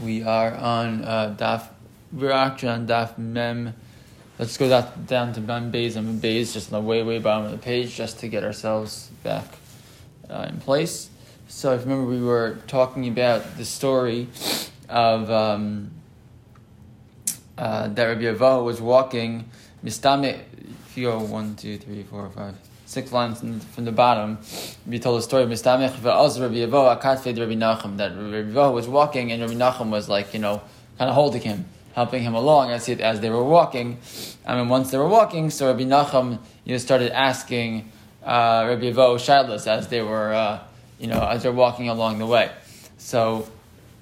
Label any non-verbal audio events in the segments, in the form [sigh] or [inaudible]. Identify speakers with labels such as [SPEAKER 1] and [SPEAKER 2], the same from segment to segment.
[SPEAKER 1] We are on uh, Daf. We're actually on Daf Mem. Let's go that, down to Mem Bays and Mem Bays, just on the way, way bottom of the page, just to get ourselves back uh, in place. So, if you remember, we were talking about the story of um, uh, that Rabbi Avoh was walking. Mistame, if you go one, two, three, four, five, six lines from the bottom, we told the story of Mistamech ve'oz Rabbi Rabbi Nachum that Rabbi Yevo was walking and Rabbi Nachum was like you know kind of holding him, helping him along as he, as they were walking. I mean, once they were walking, so Rabbi Nachum you know started asking uh, Rabbi Yevo shilas as they were uh, you know as they're walking along the way. So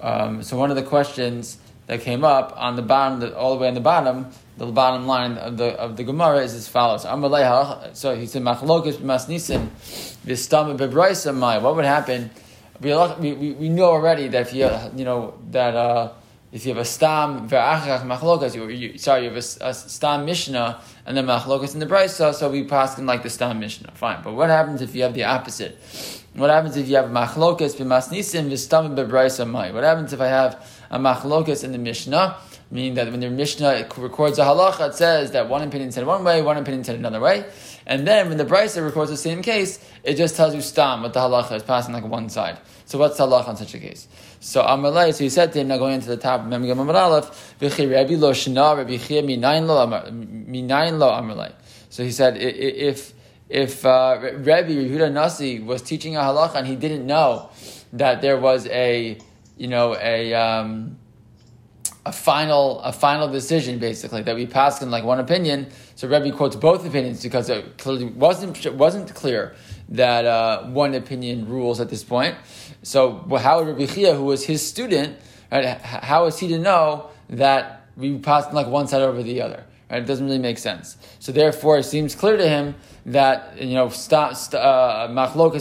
[SPEAKER 1] um, so one of the questions that came up on the bottom, all the way on the bottom, the bottom line of the of the Gemara is as follows. So he said, "Machlokas b'masnisin v'stam bebraisa mai." What would happen? We, we, we know already that if you you know that uh, if you have a stam ve'achach machlokas, you, sorry, you have a, a stam mishnah and then machlokas in the brisa, so we pass in like the stam mishnah. Fine, but what happens if you have the opposite? What happens if you have machlokas b'masnisin v'stam bebraisa mai? What happens if I have a machlokas in the mishnah? meaning that when the Mishnah records a halacha, it says that one opinion said one way, one opinion said another way. And then when the Brisa records the same case, it just tells you stam what the halacha is passing like one side. So what's the halacha in such a case? So Amalei, so he said to him, now going into the top, Aleph, Rabbi lo Rabbi minayin lo Amalei. So he said, if if uh, Rabbi Yehuda Nasi was teaching a halacha and he didn't know that there was a, you know, a um, a final a final decision basically that we passed in like one opinion. So Rebbe quotes both opinions because it clearly wasn't wasn't clear that uh, one opinion rules at this point. So how would Rabbi Chia, who was his student, right, how is he to know that we passed like one side over the other? Right? It doesn't really make sense. So therefore, it seems clear to him that you know st- st- uh,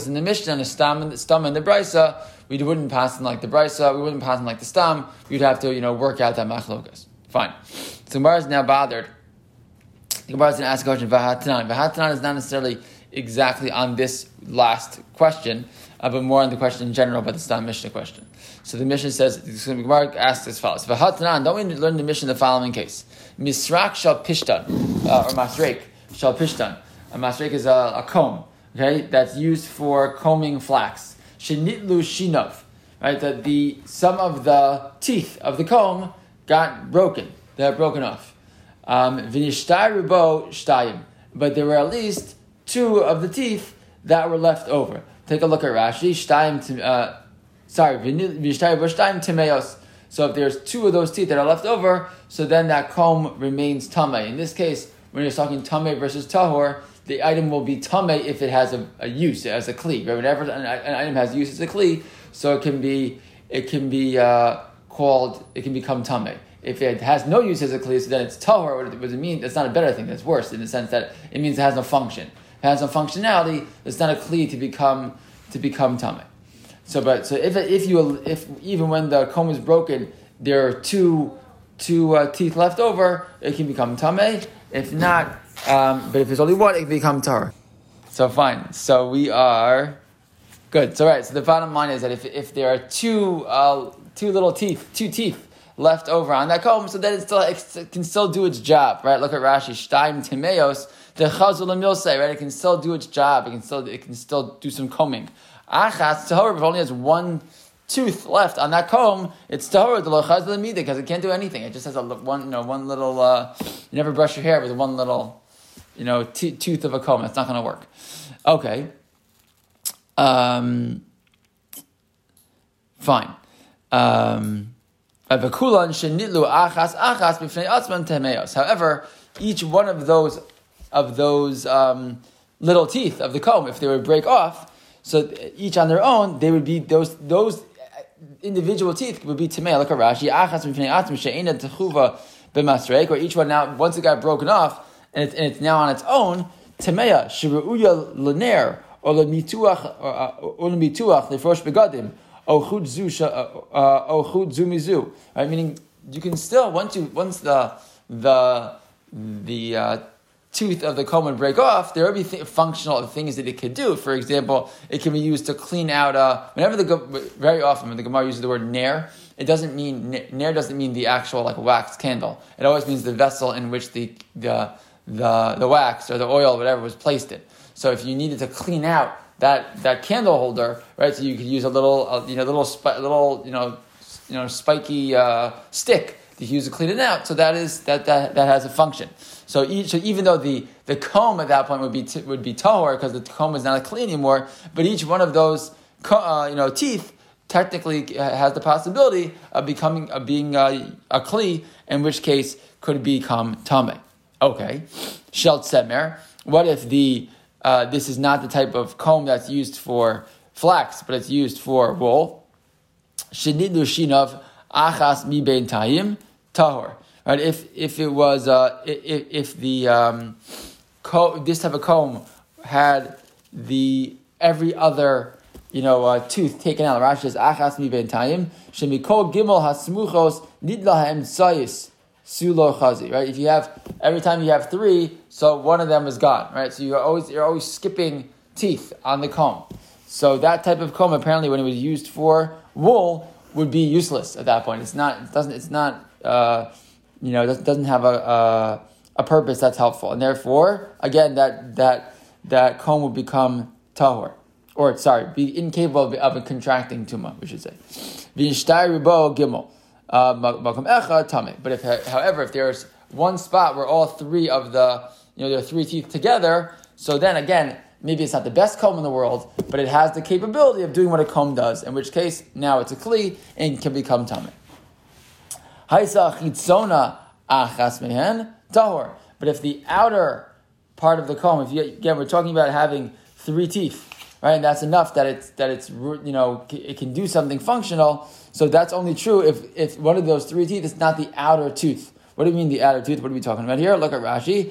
[SPEAKER 1] in the Mishnah and stam, stam in the Brisa we wouldn't pass in like the brisa, we wouldn't pass in like the stam. We'd have to, you know, work out that machlokas. Fine. So Gemara is now bothered. Gemara is going to ask a question. Vahatanan. Vahatanan is not necessarily exactly on this last question, uh, but more on the question in general about the stam Mishnah question. So the Mishnah says, the Gemara asks as follows: Vahatanan. Don't we learn the Mishnah in the following case? Misrak shal pishtan uh, or masrek shal pishtan. A masrek is a, a comb, okay, that's used for combing flax shenitlu shinav, right? That the some of the teeth of the comb got broken. They're broken off. Um, rubo shtayim, but there were at least two of the teeth that were left over. Take a look at Rashi. Shtayim, uh, sorry, v'nishtari shtayim timeos. So if there's two of those teeth that are left over, so then that comb remains tame. In this case, when you're talking tame versus tahor, the item will be tame if it has a, a use as a kli. Right? Whenever an, an, item has use as a kli, so it can be it can be uh, called it can become tame. If it has no use as a kli, so then it's tahor. What does it mean? It's not a better thing. That's worse in the sense that it means it has no function. It has no functionality. It's not a kli to become to become tame. So, but so if if you if even when the comb is broken, there are two two uh, teeth left over, it can become tame. If not, um, but if there's only one, it can become tahor. So fine. So we are good. So right. So the bottom line is that if, if there are two uh, two little teeth, two teeth left over on that comb, so then it still it can still do its job. Right. Look at Rashi. Shtaim timeos the chazul Right. It can still do its job. It can still it can still do some combing. Achas however, if only has one tooth left on that comb, it's tahor the the because it can't do anything. It just has a one, you know, one little. Uh, you never brush your hair with one little you know, t- tooth of a comb. It's not going to work. Okay. Um, fine. Um, However, each one of those of those um, little teeth of the comb, if they would break off, so each on their own, they would be those those individual teeth would be tamei. Look at Rashi. Or each one now, once it got broken off, and it's, and it's now on its own, Temeya, Shiruya Lener, or Lemituach, or Lemituach, Lefrosh Begadim, O Chud Zu Mizu. Right, meaning you can still, once you, once the, the, the, uh, tooth of the comb would break off, there would be th- functional things that it could do. For example, it can be used to clean out. Uh, whenever the very often when the Gemara uses the word nair, it doesn't mean nair doesn't mean the actual like wax candle. It always means the vessel in which the the the, the wax or the oil or whatever was placed in. So if you needed to clean out that that candle holder, right? So you could use a little uh, you know little spi- little you know you know spiky uh, stick to use to clean it out. So that is that that, that has a function. So, each, so even though the, the comb at that point would be t- would be tahor because the comb is not clean anymore, but each one of those uh, you know teeth technically has the possibility of becoming of being a, a kli, in which case could become tame. Okay, shelt semer. What if the uh, this is not the type of comb that's used for flax, but it's used for wool? Shenidu shinav achas mi bein tayim tahor. Right? If if it was uh, if, if the um, co- this type of comb had the every other you know uh, tooth taken out, Rashi says achas mi ben tayim shemikol gimel hasmuchos nidlahem ha'emtsayis sulo chazi. Right? If you have every time you have three, so one of them is gone. Right? So you're always you're always skipping teeth on the comb. So that type of comb apparently when it was used for wool would be useless at that point. It's not. It doesn't. It's not. Uh, you know, doesn't have a, a, a purpose that's helpful, and therefore, again, that that that comb would become tahor, or sorry, be incapable of, of contracting tuma, we should say. gimel. Uh, but if, however, if there's one spot where all three of the, you know, there are three teeth together, so then again, maybe it's not the best comb in the world, but it has the capability of doing what a comb does, in which case now it's a kli and can become tamei. Haisa chitzona achas mehen tahor. But if the outer part of the comb, if you, again, we're talking about having three teeth, right? That's enough that it's that it's you know it can do something functional. So that's only true if if one of those three teeth is not the outer tooth. What do you mean the outer tooth? What are we talking about here? Look at Rashi.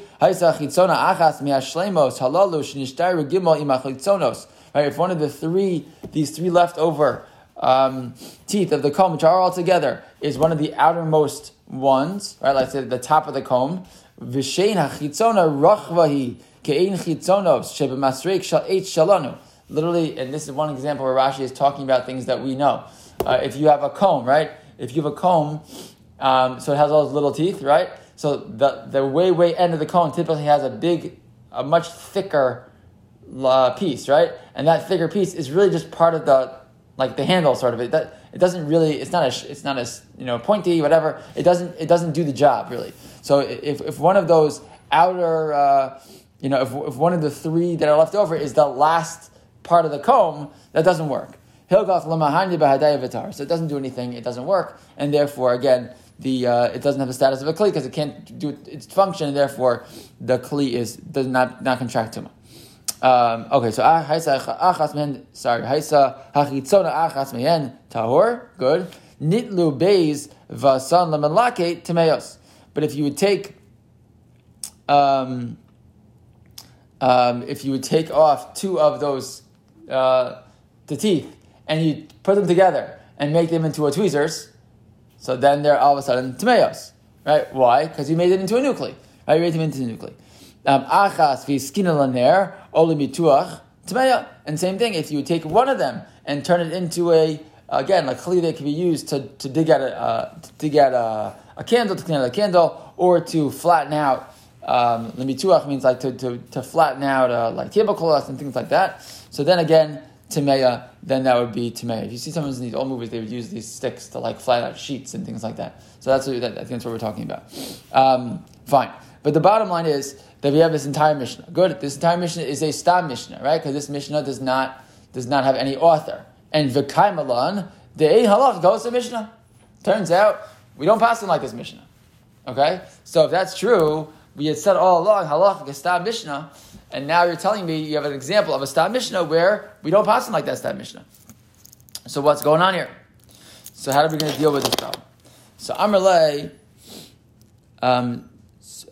[SPEAKER 1] Right? If one of the three these three leftover um, teeth of the comb, which are all together, is one of the outermost ones, right? Like say the top of the comb. Vishein hachitzona rachvahi ke'ein chitzonos shebemasreik shal eight shalanu. Literally, and this is one example where Rashi is talking about things that we know. Uh, if you have a comb, right? If you have a comb, um, so it has all those little teeth, right? So the the way way end of the comb typically has a big, a much thicker uh, piece, right? And that thicker piece is really just part of the like the handle sort of it. That it doesn't really. It's not a, it's not a, you know pointy whatever. It doesn't it doesn't do the job really. So if if one of those outer uh, you know if if one of the three that are left over is the last part of the comb, that doesn't work. Hilgoth lamahanya So it doesn't do anything. It doesn't work, and therefore again. The uh, it doesn't have the status of a kli because it can't do its function, and therefore the kli is does not not contract much. Um, okay, so haisa achas mehen. Sorry, haisa hachitzona achas mehen tahor. Good. Nitlu beis vasan lemelake temeos. But if you would take, um, um, if you would take off two of those uh, the teeth and you put them together and make them into a tweezers, so then they're all of a sudden temeos, right? Why? Because you made it into a nuclei. Right? You made them into a nuclei. Um, achas. And same thing, if you take one of them and turn it into a again like chali that can be used to, to dig out a uh, to out a, a, candle to clean out a candle or to flatten out. Um, means like to, to, to flatten out uh, like tablecloths and things like that. So then again, Timeya, then that would be Timeya. If you see someone in these old movies, they would use these sticks to like flatten out sheets and things like that. So that's what, that, I think that's what we're talking about. Um, fine. But the bottom line is that we have this entire Mishnah. Good. This entire Mishnah is a Stam Mishnah, right? Because this Mishnah does not does not have any author. And V'kaimalan, the halach goes to Mishnah. Turns out we don't pass them like this Mishnah. Okay? So if that's true, we had said all along halach Stam Mishnah, and now you're telling me you have an example of a Stam Mishnah where we don't pass like that Stam Mishnah. So what's going on here? So how are we going to deal with this problem? So Amrle, um,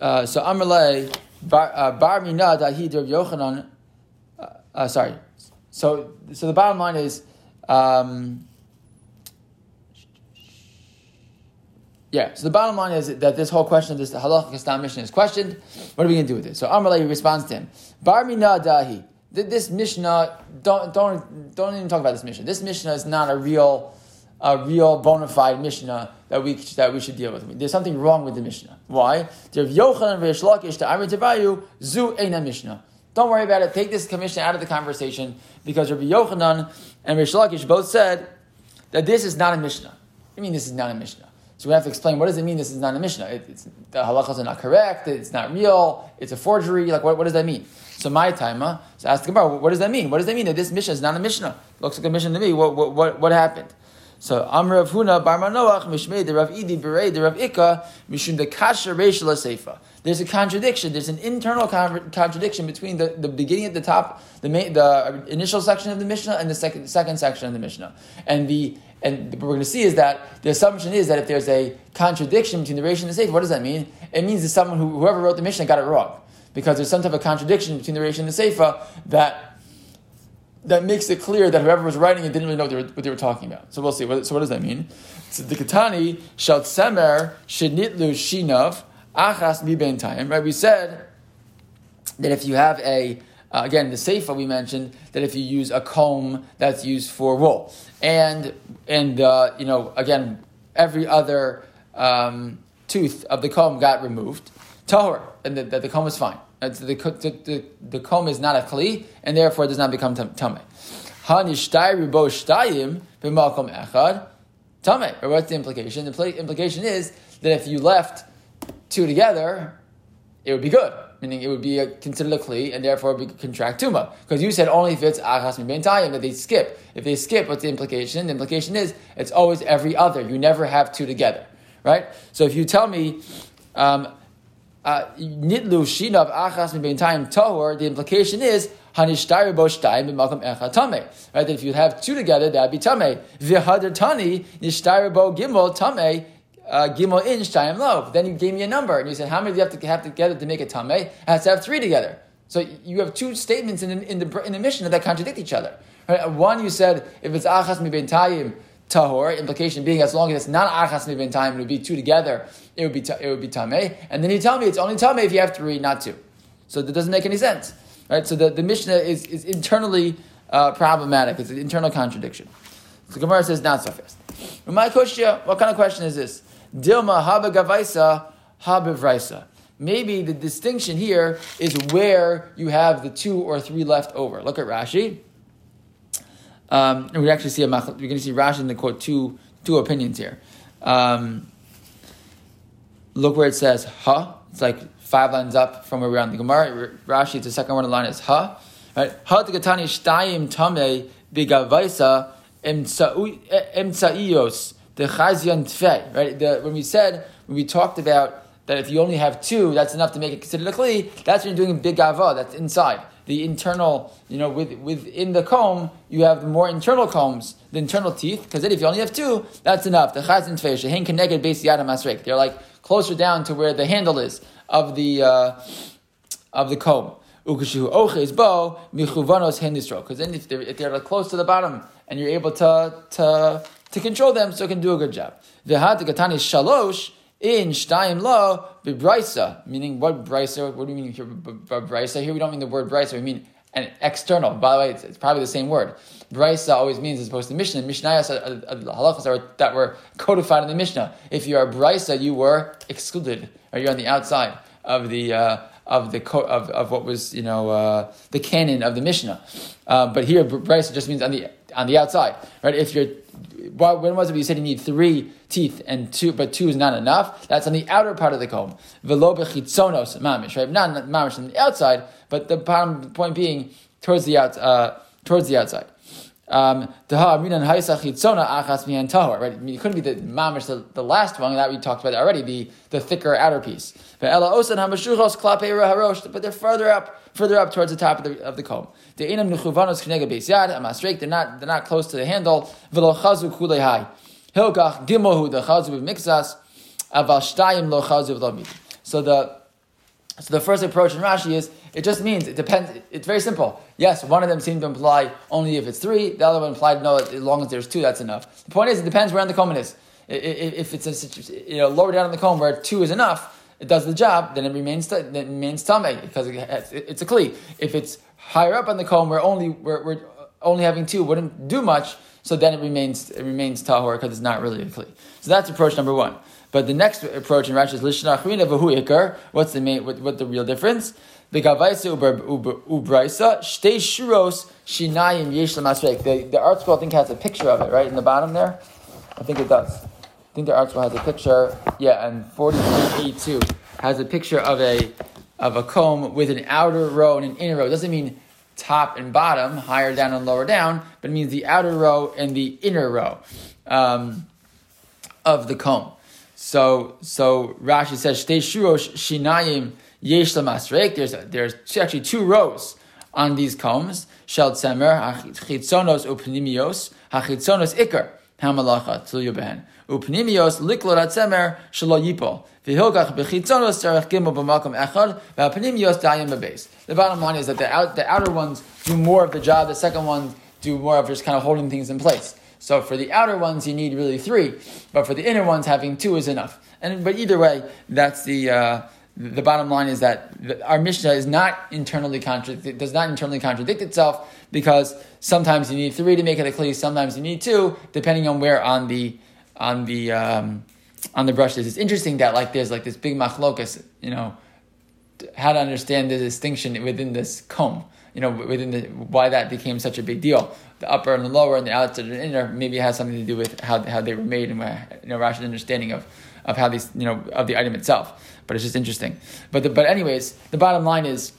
[SPEAKER 1] uh, so Amrle, Bar, uh, bar Mina Dahi Rav Yochanan. Uh, uh, sorry. So, so the bottom line is, um, Yeah, so the bottom line is that this whole question of this halacha stam Mishnah is questioned. What are we going to do with it? So Amalei responds to him, Bar mina dahi. This Mishnah, don't, don't, don't even talk about this Mishnah. This Mishnah is not a real, a real bona fide Mishnah that we, that we should deal with. There's something wrong with the Mishnah. Why? zu Mishnah. Don't worry about it. Take this commission out of the conversation because Rabbi Yochanan and Reish Lakish both said that this is not a Mishnah. I mean, this is not a Mishnah. So we have to explain what does it mean this is not a Mishnah? It, it's, the halachas are not correct, it's not real, it's a forgery. Like, what, what does that mean? So my timer, so ask the Gemara, what does that mean? What does that mean that this Mishnah is not a Mishnah? Looks like a Mishnah to me. What, what, what, what happened? So Amr of Huna Bar Manoach Mishmei the Rav Idi Berei the Rav Ika Mishum the Kasha Reish Seifa. There's a contradiction. There's an internal con- contradiction between the, the beginning at the top, the the initial section of the Mishnah, and the second second section of the Mishnah. And the and what we're going to see is that the assumption is that if there's a contradiction between the Reish and the Seifa, what does that mean? It means that someone who whoever wrote the Mishnah got it wrong because there's some type of contradiction between the Reish and the Seifa that that makes it clear that whoever was writing it didn't really know what they were, what they were talking about. So we'll see. So what does that mean? So the Katani shalt semer shenitlu shinav achas mi time. Right? We said that if you have a uh, again the seifa we mentioned that if you use a comb that's used for wool and and uh, you know again every other um, tooth of the comb got removed tahor and that the, the comb is fine the, the, the, comb is not a kli, and therefore it does not become tameh. Hanishtai ribo shtayim b'malkom echad tameh. Or what's the implication? The pl- implication is that if you left two together, it would be good. Meaning it would be a, considered a kli, and therefore would contract tuma. Because you said only if it's achas mi tayim that they skip. If they skip, what's the implication? The implication is it's always every other. You never have two together, right? So if you tell me. Um, uh, nitlu shinav achas time tahor. The implication is hanishtari bo shtayim b'malkam echa tame. Right? That if you have two together, that'd be tame. V'hadar tani nishtari bo gimel tame. Uh, gimel in shtayim lo. Then you gave me a number, and you said how many do you have to have together to make a tame? It has to have three together. So you have two statements in, in the in the Mishnah that contradict each other. Right? One, you said if it's achas mi tayim tahor. Implication being, as long as it's not achas mi time, it would be two together. It would be it would be tameh. And then you tell me it's only tameh if you have three, not two. So that doesn't make any sense, right? So the, the Mishnah is, is internally uh, problematic. It's an internal contradiction. So Gemara says not so fast. My question, what kind of question is this? Dilma haba gavaisa haba vraisa. Maybe the distinction here is where you have the two or three left over. Look at Rashi. Um, we actually see a we're going to see Rashi in the quote two two opinions here. Um, look where it says ha. It's like five lines up from where we're on the Gemara. Rashi, the second one of the line is ha. Right? Ha tegatani shtayim tame bigavaisa emtsaiyos the chazyan tfei. Right? The, when we said when we talked about that if you only have two, that's enough to make it considered a kli. That's when you're doing big gava. That's inside the internal, you know, with, within the comb, you have the more internal combs, the internal teeth, because then if you only have two, that's enough. The chazin tfei, shehin keneged beis yadam masrek. They're like closer down to where the handle is of the, uh, of the comb. Ukashu oches bo michuvanos hendistro. Because then if they're, if they're like close to the bottom and you're able to, to, to control them, so it can do a good job. V'hat gatani shalosh, in Shtayim Lo Bibraisa, meaning what Brisa? What do you mean here? Brisa? Here we don't mean the word Brisa, we mean an external. By the way, it's, it's probably the same word. Brisa always means as opposed to Mishnah. Mishnayos, uh, uh, halachas are, that were codified in the Mishnah. If you are Brisa, you were excluded, or you're on the outside of the. Uh, of the of, of what was you know uh, the canon of the Mishnah, uh, but here Brisa just means on the on the outside, right? If you're when was it you said you need three teeth and two, but two is not enough? That's on the outer part of the comb. Velo bechitzonos mamish, right? Not mamish on the outside, but the bottom point being towards the out, uh, towards the outside. Um, right? It couldn't be the mamish, the, the last one that we talked about already, the, the thicker outer piece. But they're further up, further up towards the top of the, of the comb. They're not they're not close to the handle. So the so the first approach in Rashi is it just means it depends. It's very simple. Yes, one of them seemed to imply only if it's three. The other one implied no, as long as there's two, that's enough. The point is, it depends where on the komen is. If it's a, you know lower down in the comb where two is enough, it does the job, then it remains it remains tame because it's a kli. If it's higher up on the comb where only where only having two wouldn't do much, so then it remains it remains tahor because it's not really a kli. So that's approach number one. But the next approach in Rashi is lishnachrina v'hu ikar. What's the main? What, what the real difference? The gavaisa ubraisa shinayim. The the ArtScroll I think has a picture of it right in the bottom there. I think it does. I think the ArtScroll has a picture. Yeah, and forty three eight two has a picture of a of a comb with an outer row and an inner row. It doesn't mean top and bottom, higher down and lower down, but it means the outer row and the inner row um, of the comb. So, so Rashi says, Shtei shurosh shinayim yesh lamasrek. There's there's actually two rows on these combs. Shel tzemer hachitzonos upnimios hachitzonos ikar hamalacha tluyu behen upnimios liklot atzemer shelo yipol. The bottom line is that the, out, the outer ones do more of the job, the second ones do more of just kind of holding things in place. So for the outer ones, you need really three, but for the inner ones, having two is enough. And but either way, that's the uh, the bottom line is that our Mishnah is not internally contradict does not internally contradict itself because sometimes you need three to make it a kli, sometimes you need two, depending on where on the on the um, on the brushes. It's interesting that like there's like this big machlokas, you know, how to understand the distinction within this comb. You know, within the why that became such a big deal. The upper and the lower and the outside and the inner maybe has something to do with how, how they were made and you know Rashi's understanding of, of how these you know of the item itself. But it's just interesting. But the, but anyways, the bottom line is.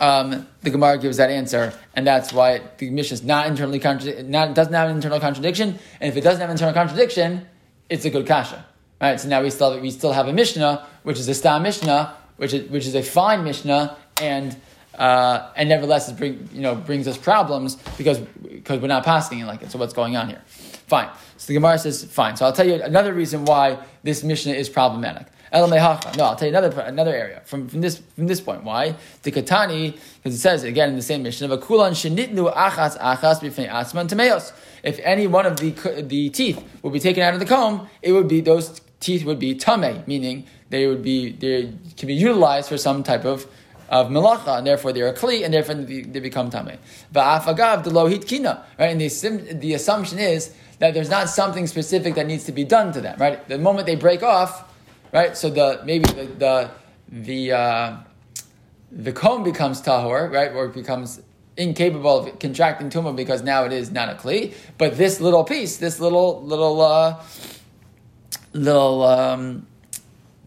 [SPEAKER 1] Um, the Gemara gives that answer, and that's why the Mishnah is not internally contra- not doesn't have an internal contradiction. And if it doesn't have an internal contradiction, it's a good kasha. Right? So now we still we still have a Mishnah, which is a stam Mishnah, which is which is a fine Mishnah, and uh, and nevertheless it bring, you know brings us problems because because we're not passing it like it. So what's going on here? Fine. So the Gemara says fine. So I'll tell you another reason why this Mishnah is problematic. No, I'll tell you another another area from, from this from this point. Why? The Katani, because it says again in the same mission of a kulan shenitnu achas achas b'fnei asman tameos. If any one of the the teeth would be taken out of the comb, it would be those teeth would be tame, meaning they would be they can be utilized for some type of of melacha, and therefore they're kli, and therefore they, they become tame. Va'afagav the lohit kina, right? And the the assumption is that there's not something specific that needs to be done to them, right? The moment they break off right? So the maybe the the the, uh, the comb becomes tahor, right, or it becomes incapable of contracting tuma because now it is not a kli. But this little piece, this little little uh, little um,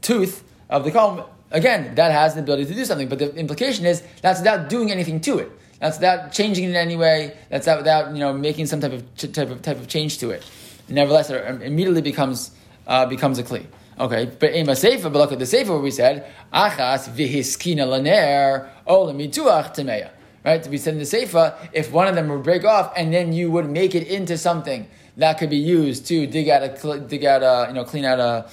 [SPEAKER 1] tooth of the comb, again, that has the ability to do something. But the implication is that's without doing anything to it. That's without changing it in any way. That's without you know making some type of type of type of change to it. Nevertheless, it immediately becomes uh, becomes a kli. Okay, but Ema Sefer, but look at the Sefer where we said, Achas vihiskina laner olamituach temeya. Right? We said in the Sefer, if one of them would break off and then you would make it into something that could be used to dig out a, dig out a, you know, clean out a,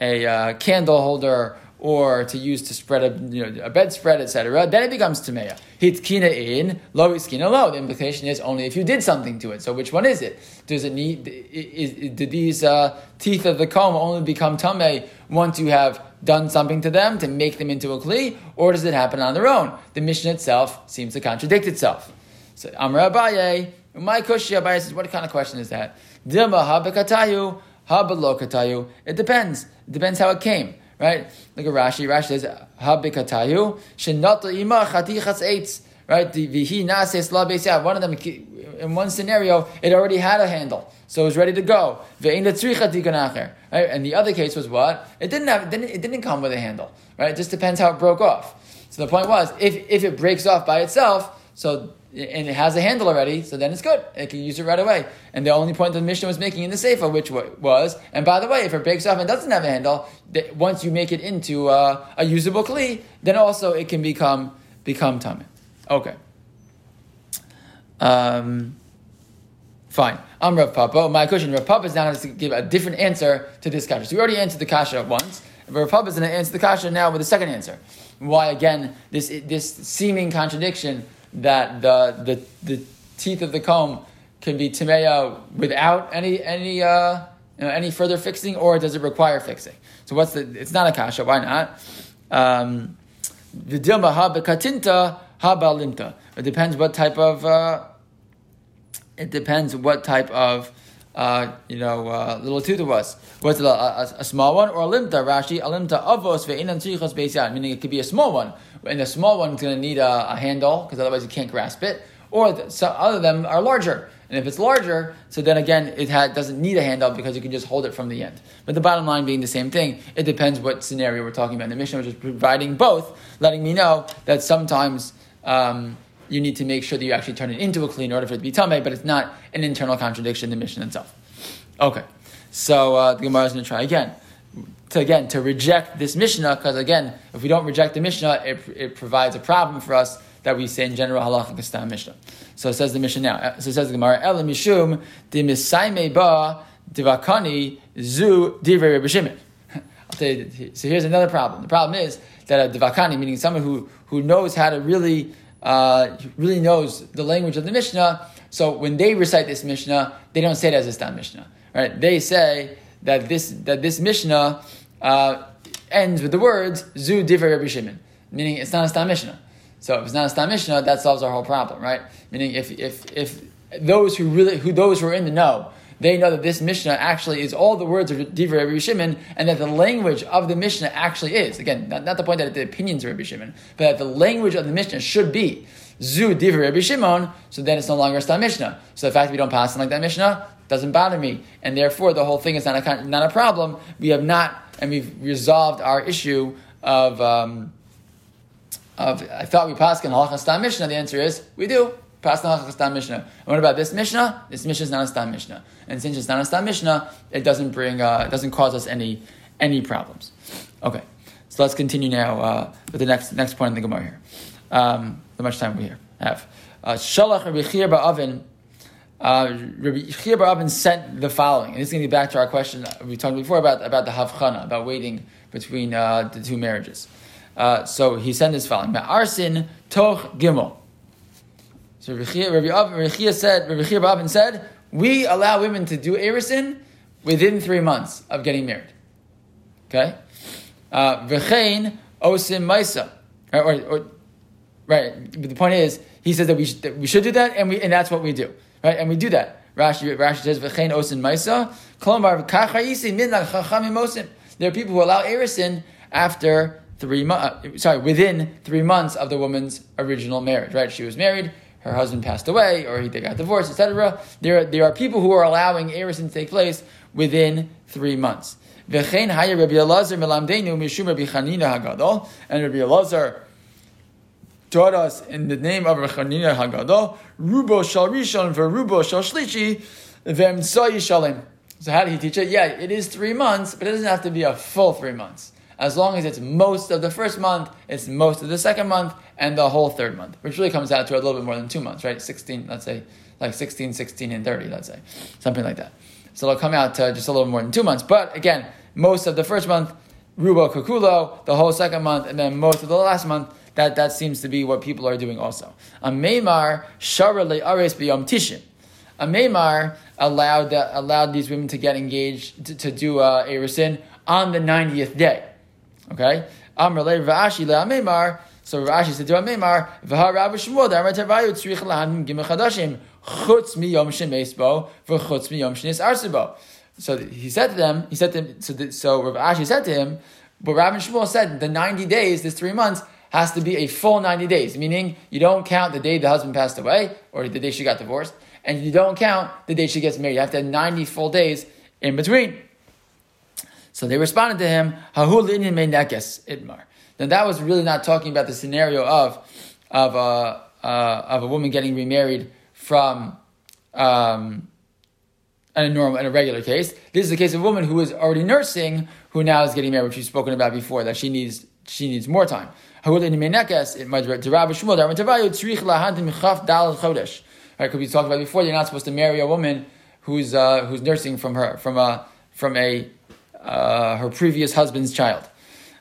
[SPEAKER 1] a uh, candle holder or to use to spread a, you know, a bedspread, etc., then it becomes tameya. Hitkina in, lo iskina lo. The implication is only if you did something to it. So which one is it? Does it need, is, is, do these uh, teeth of the comb only become tame once you have done something to them to make them into a kli, or does it happen on their own? The mission itself seems to contradict itself. So Amra Abaye, my kushya Abaye says, what kind of question is that? Dilma habakatayu, habalokatayu. It depends. It depends how it came right? Look at Rashi. Rashi says, "Habikatayu shenata ima chatichas eitz." Right, the vihi nases la One of them, in one scenario, it already had a handle, so it was ready to go. Right, and the other case was what? It didn't have. It didn't, it didn't come with a handle. Right, it just depends how it broke off. So the point was, if if it breaks off by itself, so and it has a handle already, so then it's good. It can use it right away. And the only point the Mishnah was making in the Sefer, which was, and by the way, if it breaks off and doesn't have a handle, once you make it into uh, a usable kli, then also it can become become tamid. Okay. Um, fine. I'm Rav Papa. My question, Rav Papa is now going to give a different answer to this kasha. So we already answered the kasha once. Rav Papa is going to answer the kasha now with a second answer. Why again this this seeming contradiction? That the, the, the teeth of the comb can be timeya without any any uh, you know, any further fixing, or does it require fixing? So what's the? It's not a kasha. Why not? Um, Vidilma ha bekatinta ha balimta. It depends what type of. Uh, it depends what type of. Uh, you know, uh, little tooth it was. Was it a, a, a, small one or a limta? Rashi, a limta avos ve'inam tzrichos beisyan, meaning it could be a small one. And the small one is going to need a, a handle because otherwise you can't grasp it. Or the, so other of them are larger. And if it's larger, so then again, it ha- doesn't need a handle because you can just hold it from the end. But the bottom line being the same thing, it depends what scenario we're talking about. In the Mishnah, which is providing both, letting me know that sometimes um, you need to make sure that you actually turn it into a kli in order for it to be tamei, but it's not an internal contradiction in the Mishnah itself. Okay, so uh, the Gemara is going to try again. To, again, to reject this Mishnah, because again, if we don't reject the Mishnah, it, it provides a problem for us that we say in general halacha kastam Mishnah. So it says the Mishnah now. So it says the Gemara, Ela Mishum, di Misaime Ba, Divakani, Zu, Divrei Shimon. [laughs] So here's another problem. The problem is that a Divakani, meaning someone who, who knows how to really, uh, really knows the language of the Mishnah, so when they recite this Mishnah, they don't say it as a Stam Mishnah. Right? They say that this, that this Mishnah uh, ends with the words, Zu Divrei Rebbe Shimon, meaning it's not a Stam Mishnah. So if it's not a Stam Mishnah, that solves our whole problem, right? Meaning if, if, if those who really, who those who are in the know, they know that this Mishnah actually is all the words of Divrei Rabbi Shimon, and that the language of the Mishnah actually is. Again, not, not the point that the opinions of Rabbi Shimon, but that the language of the Mishnah should be Zu Divrei Rabbi Shimon, so then it's no longer a Stam Mishnah. So the fact that we don't pass it like that Mishnah doesn't bother me, and therefore the whole thing is not a, not a problem. We have not, and we've resolved our issue of. Um, of I thought we pass in halacha stam mishnah. The answer is we do pass in halacha stam mishnah. And what about this mishnah? This mishnah is not a stam mishnah, and since it's not a stam mishnah, it doesn't bring uh, it doesn't cause us any any problems. Okay, so let's continue now uh, with the next next point in the gemara here. Um, how much time we here have? Uh, Shalach Rabbi Chir Ba'avin. Uh, Rabbi Chia bar Avin sent the following, and this is going to get back to our question we talked before about about the havchana, about waiting between uh, the two marriages. Uh, so he sent this following: Arsin toch gimel. So Rabbi Chia said, Rabbi Chia bar Avin said, we allow women to do erisin within three months of getting married. Okay, uh, v'chein osim maisa, right. But the point is, he says that we should, that we should do that, and we and that's what we do, right? And we do that. Rashi, Rashi says v'chein osim maisa. Kolomar kachayisi min chachamim osim. There are people who allow erisin after three months, uh, sorry, within three months of the woman's original marriage, right? She was married, her husband passed away, or they got divorced, etc. There, there are people who are allowing erisin to take place within three months. V'chein haya Rabbi Elazar milamdeinu mishum Rabbi Chanina hagadol, And Rabbi Elazar taught us in the name of Rabbi Chanina Hagadol, Rubo Shal Rishon for Shal Shlishi, Shalim. So how did he teach it? Yeah, it is three months, but it doesn't have to be a full three months as long as it's most of the first month, it's most of the second month, and the whole third month, which really comes out to a little bit more than two months, right? 16, let's say, like 16, 16, and 30, let's say, something like that. So it'll come out to just a little more than two months. But again, most of the first month, Rubo Kukulo, the whole second month, and then most of the last month, that, that seems to be what people are doing also. Amemar Shara Ares Biyom Tishim. Amemar allowed, allowed these women to get engaged, to, to do uh, a resin on the 90th day. Okay? Amr le Rav Ashi le Amemar. So Rav Ashi said to Amemar, V'ha Rabbi Shmuel, Amar Tavayu tzrich lahanim gimel chadashim, chutz mi yom shemeisbo, v'chutz mi yom shenis arsibo. So he said to them, he said to him, so, the, so Rav Ashi said to him, but Rabbi Shmuel said the 90 days, this three months, has to be a full 90 days, meaning you don't count the day the husband passed away or the day she got divorced, and you don't count the day she gets married. You have to have 90 full days in between. So they responded to him, Hahul nekes idmar. Then that was really not talking about the scenario of of a uh, uh, of a woman getting remarried from um, in a normal in a regular case. This is the case of a woman who is already nursing, who now is getting married, which we've spoken about before, that she needs she needs more time. Right, could we talked about before? You're not supposed to marry a woman who's uh, who's nursing from her from a from a uh, her previous husband's child.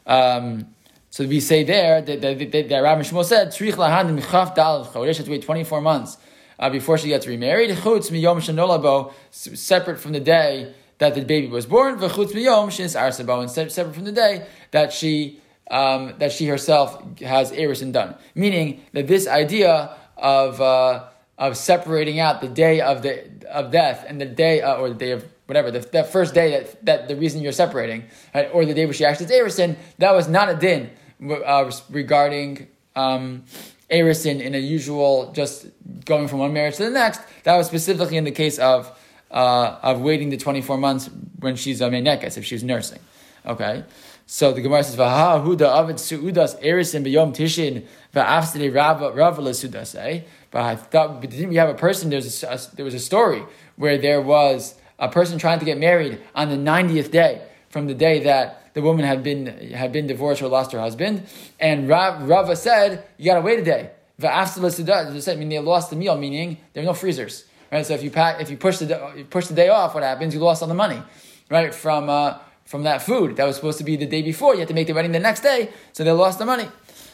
[SPEAKER 1] Um, so we say there that, that, that, Rabbi Shmuel said, Tzrich lahan dal chodesh, has to wait 24 months uh, before she gets remarried. Chutz miyom shenolabo, separate from the day that the baby was born, v'chutz miyom shenis arsabo, and separate from the day that she um, that she herself has erisin done. Meaning that this idea of uh, of separating out the day of the of death and the day uh, or the day of whatever the, first day that, that the reason you're separating right, or the day where she actually has erisin, that was not a din uh, regarding. Um, Erisin in a usual just going from one marriage to the next. That was specifically in the case of uh, of waiting the 24 months when she's a menekes, if she's nursing. Okay? So the Gemara says, Vaha huda avid suudas erisin b'yom tishin va'afside rava sudas. Eh? But I thought, but didn't we have a person? there's a, there was a story where there was a person trying to get married on the 90th day from the day that the woman had been had been divorced or lost her husband, and Rav, Rava said, "You got to wait a day." I mean, they lost the meal, meaning there are no freezers. Right, so if you pack, if you push the you push the day off, what happens? You lost all the money, right? From uh, from that food that was supposed to be the day before. You had to make the wedding the next day, so they lost the money.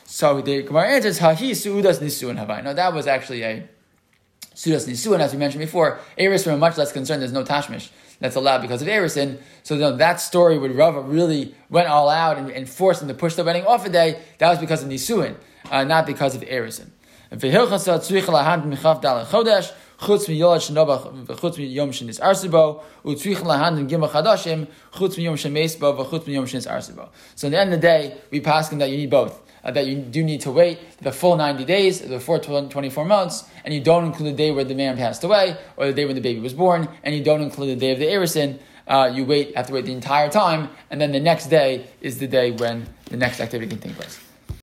[SPEAKER 1] So the Gemara answers, "Hahi suudas nisuin havai." No, that was actually a suudas nisuin, as we mentioned before. Eris, from much less concern, there's no tashmish that's allowed because of Erisin. So you know, that story with Rava really went all out and, and, forced him to push the wedding off a day. That was because of nisuin, uh, not because of arsibo. So at the end of the day, we pass him that you need both. Uh, that you do need to wait the full 90 days, the full 24 months, and you don't include the day where the man passed away, or the day when the baby was born, and you don't include the day of the Erisin. Uh, you wait, have to wait the entire time, and then the next day is the day when the next activity can take place.